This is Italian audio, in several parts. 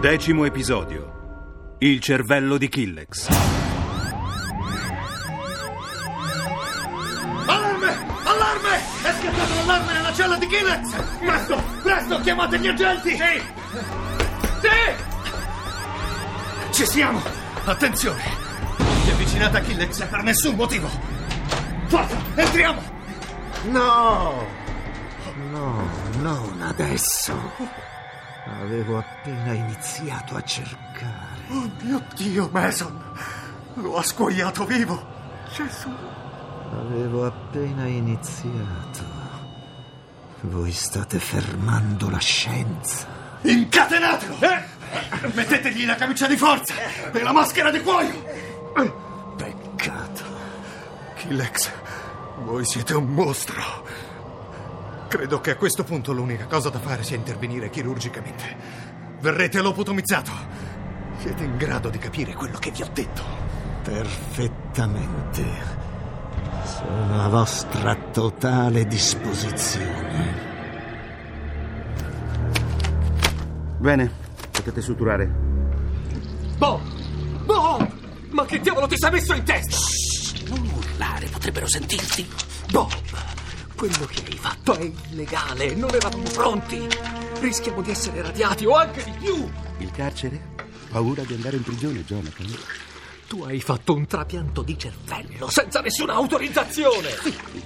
Decimo episodio Il cervello di Killex. Allarme! Allarme! È scattato l'allarme nella cella di Killex! Presto! Presto! Chiamate gli agenti! Sì! Sì! Ci siamo! Attenzione! Vi avvicinate a Killex per nessun motivo! Forza! Entriamo! No! No, non adesso. Avevo appena iniziato a cercare. Oh mio Dio, Mason! Lo ha scuoiato vivo! Gesù! Avevo appena iniziato. Voi state fermando la scienza. Incatenatelo! Eh? Mettetegli la camicia di forza e la maschera di cuoio! Peccato. Killex, voi siete un mostro. Credo che a questo punto l'unica cosa da fare sia intervenire chirurgicamente. Verrete lobotomizzato. Siete in grado di capire quello che vi ho detto. Perfettamente. Sono a vostra totale disposizione. Bene, potete suturare. Bob! Bob! Ma che diavolo ti sei messo in testa? Non urlare, potrebbero sentirti. Bob! Quello che hai fatto è illegale, non eravamo pronti. Rischiamo di essere radiati o anche di più. Il carcere? Paura di andare in prigione, Jonathan? Tu hai fatto un trapianto di cervello senza nessuna autorizzazione.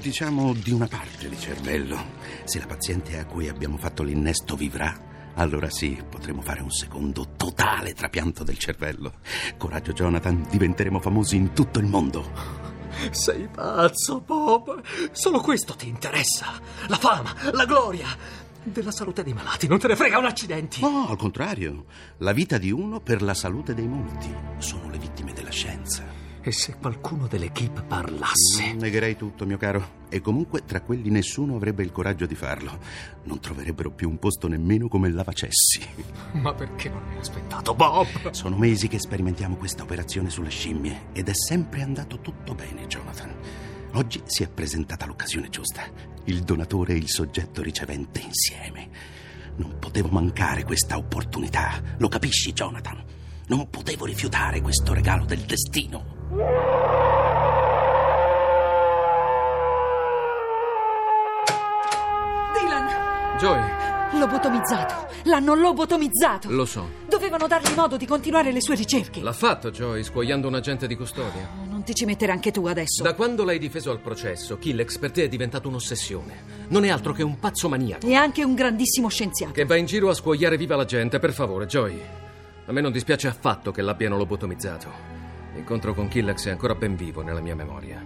Diciamo di una parte di cervello. Se la paziente a cui abbiamo fatto l'innesto vivrà, allora sì, potremo fare un secondo totale trapianto del cervello. Coraggio, Jonathan, diventeremo famosi in tutto il mondo. Sei pazzo, Bob. Solo questo ti interessa. La fama, la gloria. Della salute dei malati non te ne frega un accidente. No, al contrario. La vita di uno per la salute dei molti. Sono le vittime della scienza. E se qualcuno dell'equipe parlasse? Negherei tutto, mio caro. E comunque tra quelli nessuno avrebbe il coraggio di farlo. Non troverebbero più un posto nemmeno come lavacessi. Ma perché non hai aspettato, Bob? Sono mesi che sperimentiamo questa operazione sulle scimmie ed è sempre andato tutto bene, Jonathan. Oggi si è presentata l'occasione giusta. Il donatore e il soggetto ricevente insieme. Non potevo mancare questa opportunità. Lo capisci, Jonathan? Non potevo rifiutare questo regalo del destino. Dylan! Joy, Lobotomizzato! L'hanno lobotomizzato! lo so. Dovevano dargli modo di continuare le sue ricerche. L'ha fatto Joy, scuoiando un agente di custodia. Non ti ci mettere anche tu adesso. Da quando l'hai difeso al processo, Killex per te è diventato un'ossessione. Non è altro che un pazzo maniaco. E anche un grandissimo scienziato. Che va in giro a scuoiare viva la gente, per favore, Joy. A me non dispiace affatto che l'abbiano lobotomizzato. L'incontro con Killex è ancora ben vivo nella mia memoria.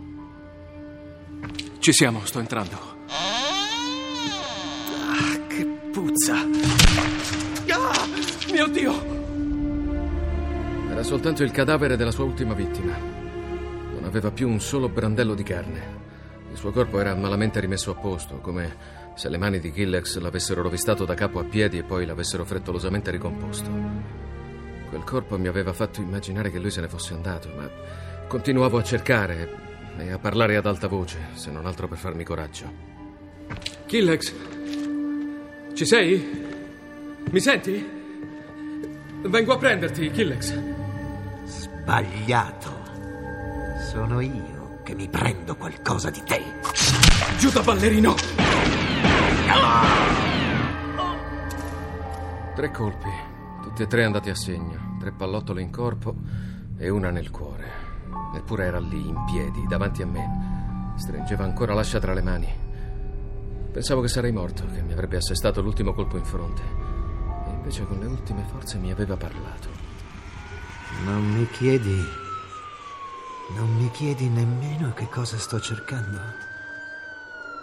Ci siamo, sto entrando. Ah, che puzza. Ah, mio Dio! Era soltanto il cadavere della sua ultima vittima. Non aveva più un solo brandello di carne. Il suo corpo era malamente rimesso a posto, come se le mani di Killex l'avessero rovistato da capo a piedi e poi l'avessero frettolosamente ricomposto. Quel corpo mi aveva fatto immaginare che lui se ne fosse andato, ma continuavo a cercare e a parlare ad alta voce, se non altro per farmi coraggio. Killex, ci sei? Mi senti? Vengo a prenderti, Killex. Sbagliato. Sono io che mi prendo qualcosa di te. Giù da ballerino! Tre colpi, tutti e tre andati a segno, tre pallottole in corpo e una nel cuore. Eppure era lì, in piedi, davanti a me. Stringeva ancora l'ascia tra le mani. Pensavo che sarei morto, che mi avrebbe assestato l'ultimo colpo in fronte. E invece con le ultime forze mi aveva parlato. Non mi chiedi. Non mi chiedi nemmeno che cosa sto cercando.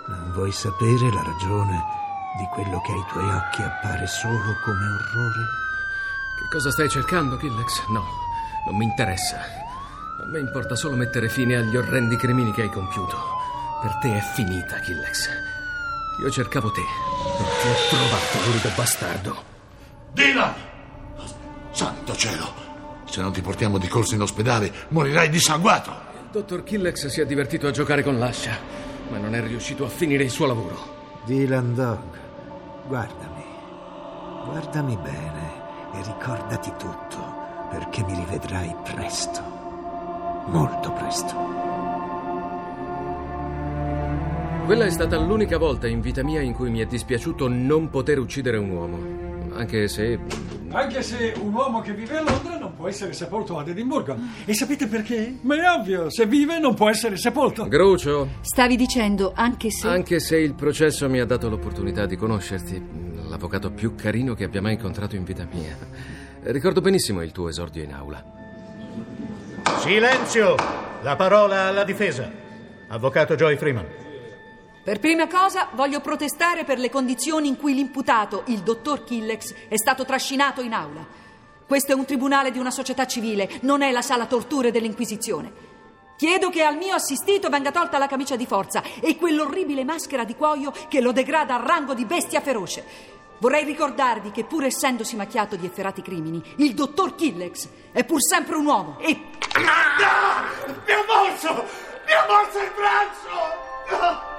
Non vuoi sapere la ragione di quello che ai tuoi occhi appare solo come orrore? Che cosa stai cercando, Killex? No, non mi interessa. A me importa solo mettere fine agli orrendi crimini che hai compiuto. Per te è finita, Killex. Io cercavo te. Non ti ho trovato, l'unico bastardo. Dylan! Santo cielo! Se non ti portiamo di corsa in ospedale, morirai dissanguato! Il dottor Killex si è divertito a giocare con l'ascia, ma non è riuscito a finire il suo lavoro. Dylan Dog, guardami. Guardami bene e ricordati tutto, perché mi rivedrai presto. Molto presto. Quella è stata l'unica volta in vita mia in cui mi è dispiaciuto non poter uccidere un uomo. Anche se. Anche se un uomo che vive a Londra non può essere sepolto ad Edimburgo. E sapete perché? Ma è ovvio, se vive non può essere sepolto. Grucio, Stavi dicendo anche se... anche se il processo mi ha dato l'opportunità di conoscerti, l'avvocato più carino che abbia mai incontrato in vita mia. Ricordo benissimo il tuo esordio in aula. Silenzio! La parola alla difesa. Avvocato Joy Freeman. Per prima cosa voglio protestare per le condizioni in cui l'imputato, il dottor Killex, è stato trascinato in aula. Questo è un tribunale di una società civile, non è la sala torture dell'Inquisizione. Chiedo che al mio assistito venga tolta la camicia di forza e quell'orribile maschera di cuoio che lo degrada al rango di bestia feroce. Vorrei ricordarvi che pur essendosi macchiato di efferati crimini, il dottor Killex è pur sempre un uomo e... No! Mi ha morso! Mi ha morso il braccio! No!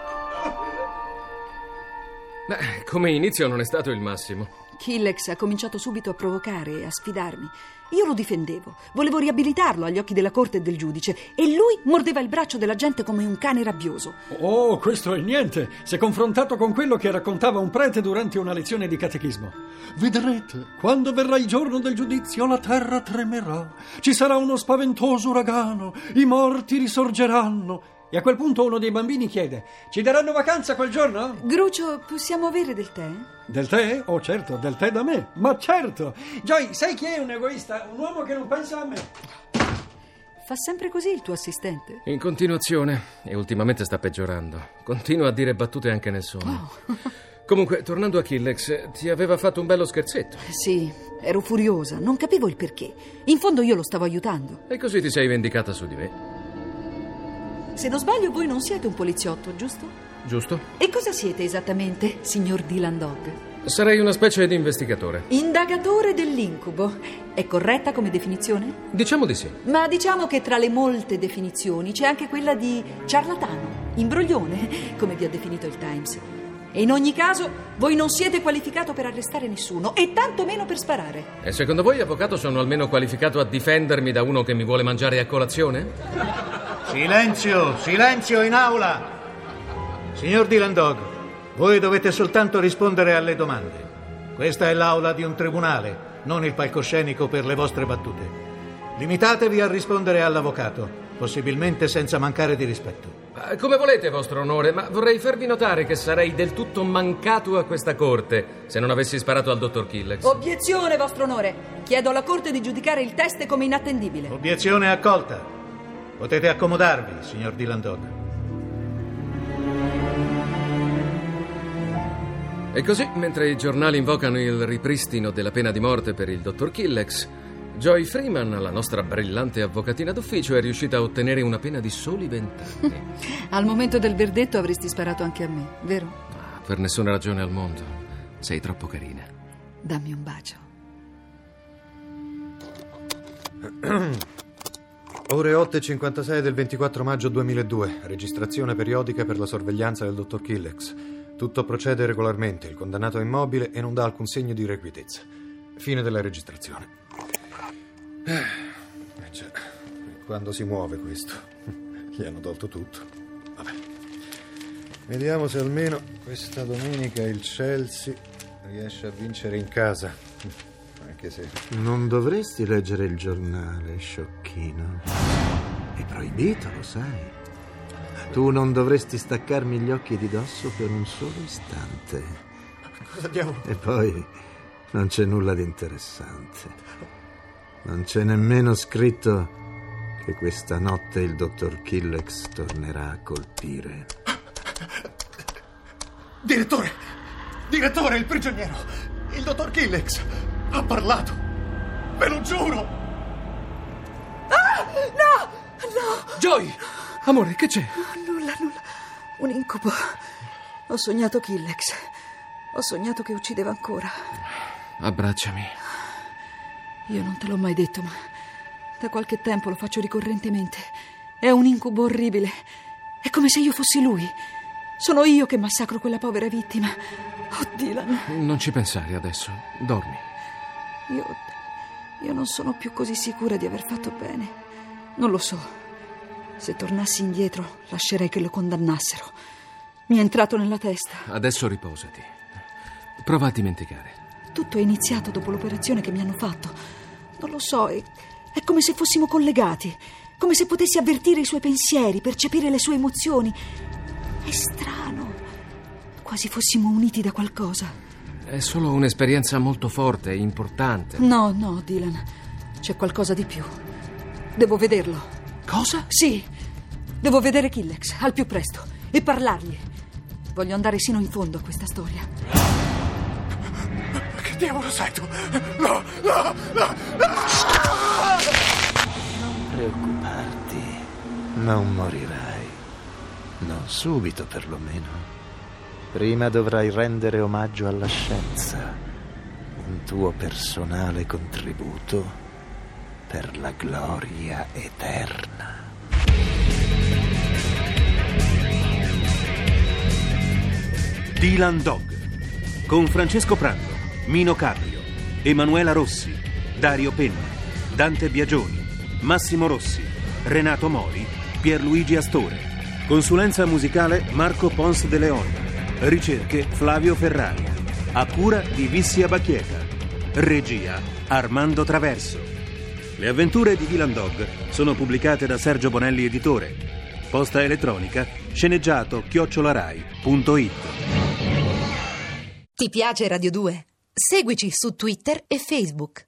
Beh, come inizio non è stato il massimo. Killex ha cominciato subito a provocare e a sfidarmi. Io lo difendevo, volevo riabilitarlo agli occhi della corte e del giudice e lui mordeva il braccio della gente come un cane rabbioso. Oh, questo è niente, se confrontato con quello che raccontava un prete durante una lezione di catechismo. Vedrete, quando verrà il giorno del giudizio, la terra tremerà, ci sarà uno spaventoso uragano, i morti risorgeranno. E a quel punto uno dei bambini chiede: Ci daranno vacanza quel giorno? Grucio, possiamo avere del tè? Del tè? Oh, certo, del tè da me. Ma certo! Joy, sai chi è un egoista? Un uomo che non pensa a me. Fa sempre così il tuo assistente? In continuazione, e ultimamente sta peggiorando. Continua a dire battute anche nel sonno. Comunque, tornando a Killex, ti aveva fatto un bello scherzetto. Sì, ero furiosa, non capivo il perché. In fondo io lo stavo aiutando. E così ti sei vendicata su di me. Se non sbaglio, voi non siete un poliziotto, giusto? Giusto? E cosa siete esattamente, signor Dylan Dog? Sarei una specie di investigatore. Indagatore dell'incubo. È corretta come definizione? Diciamo di sì. Ma diciamo che tra le molte definizioni c'è anche quella di ciarlatano, imbroglione, come vi ha definito il Times. E in ogni caso, voi non siete qualificato per arrestare nessuno, e tantomeno per sparare. E secondo voi, avvocato, sono almeno qualificato a difendermi da uno che mi vuole mangiare a colazione? Silenzio, silenzio in aula! Signor Dylan Dog, voi dovete soltanto rispondere alle domande. Questa è l'aula di un tribunale, non il palcoscenico per le vostre battute. Limitatevi a rispondere all'avvocato, possibilmente senza mancare di rispetto. Ah, Come volete, vostro onore, ma vorrei farvi notare che sarei del tutto mancato a questa corte se non avessi sparato al dottor Killex. Obiezione, vostro onore. Chiedo alla corte di giudicare il test come inattendibile. Obiezione accolta. Potete accomodarvi, signor Dylan Dog. E così, mentre i giornali invocano il ripristino della pena di morte per il dottor Killex, Joy Freeman, la nostra brillante avvocatina d'ufficio, è riuscita a ottenere una pena di soli vent'anni. Al momento del verdetto avresti sparato anche a me, vero? Ah, per nessuna ragione al mondo. Sei troppo carina. Dammi un bacio. Ore 8.56 del 24 maggio 2002. Registrazione periodica per la sorveglianza del dottor Killex. Tutto procede regolarmente. Il condannato è immobile e non dà alcun segno di irrequietezza. Fine della registrazione. Eh, già, quando si muove questo? Gli hanno tolto tutto. Vabbè. Vediamo se almeno questa domenica il Chelsea riesce a vincere in casa. Anche se. Non dovresti leggere il giornale, sciocchino. È proibito, lo sai. Tu non dovresti staccarmi gli occhi di dosso per un solo istante. Cosa diavolo? E poi non c'è nulla di interessante. Non c'è nemmeno scritto che questa notte il dottor Killex tornerà a colpire. Direttore! Direttore, il prigioniero, il dottor Killex, ha parlato. Ve lo giuro. Ah, no, no. Joy! Amore, che c'è? Nulla, nulla. Un incubo. Ho sognato Killex. Ho sognato che uccideva ancora. Abbracciami. Io non te l'ho mai detto, ma da qualche tempo lo faccio ricorrentemente. È un incubo orribile. È come se io fossi lui. Sono io che massacro quella povera vittima. Oh, Dylan. Non ci pensare adesso. Dormi. Io. Io non sono più così sicura di aver fatto bene. Non lo so. Se tornassi indietro, lascerei che lo condannassero. Mi è entrato nella testa. Adesso riposati. Prova a dimenticare. Tutto è iniziato dopo l'operazione che mi hanno fatto. Non lo so, è, è come se fossimo collegati, come se potessi avvertire i suoi pensieri, percepire le sue emozioni. È strano, quasi fossimo uniti da qualcosa. È solo un'esperienza molto forte e importante. No, no, Dylan, c'è qualcosa di più. Devo vederlo. Cosa? Sì, devo vedere Killex al più presto e parlargli. Voglio andare sino in fondo a questa storia. Che diavolo sei tu? No, no, no, Non preoccuparti, non morirai. Non subito, perlomeno. Prima dovrai rendere omaggio alla scienza, un tuo personale contributo per la gloria eterna. Dylan Dog con Francesco Prando, Mino Carpio, Emanuela Rossi, Dario Penna, Dante Biagioni, Massimo Rossi, Renato Mori, Pierluigi Astore. Consulenza musicale Marco Pons de Leon. Ricerche Flavio Ferrari. A cura di Vissia Bacchieta. Regia Armando Traverso. Le avventure di Dylan Dog sono pubblicate da Sergio Bonelli Editore. Posta elettronica sceneggiato chiocciolarai.it. Ti piace Radio 2? Seguici su Twitter e Facebook.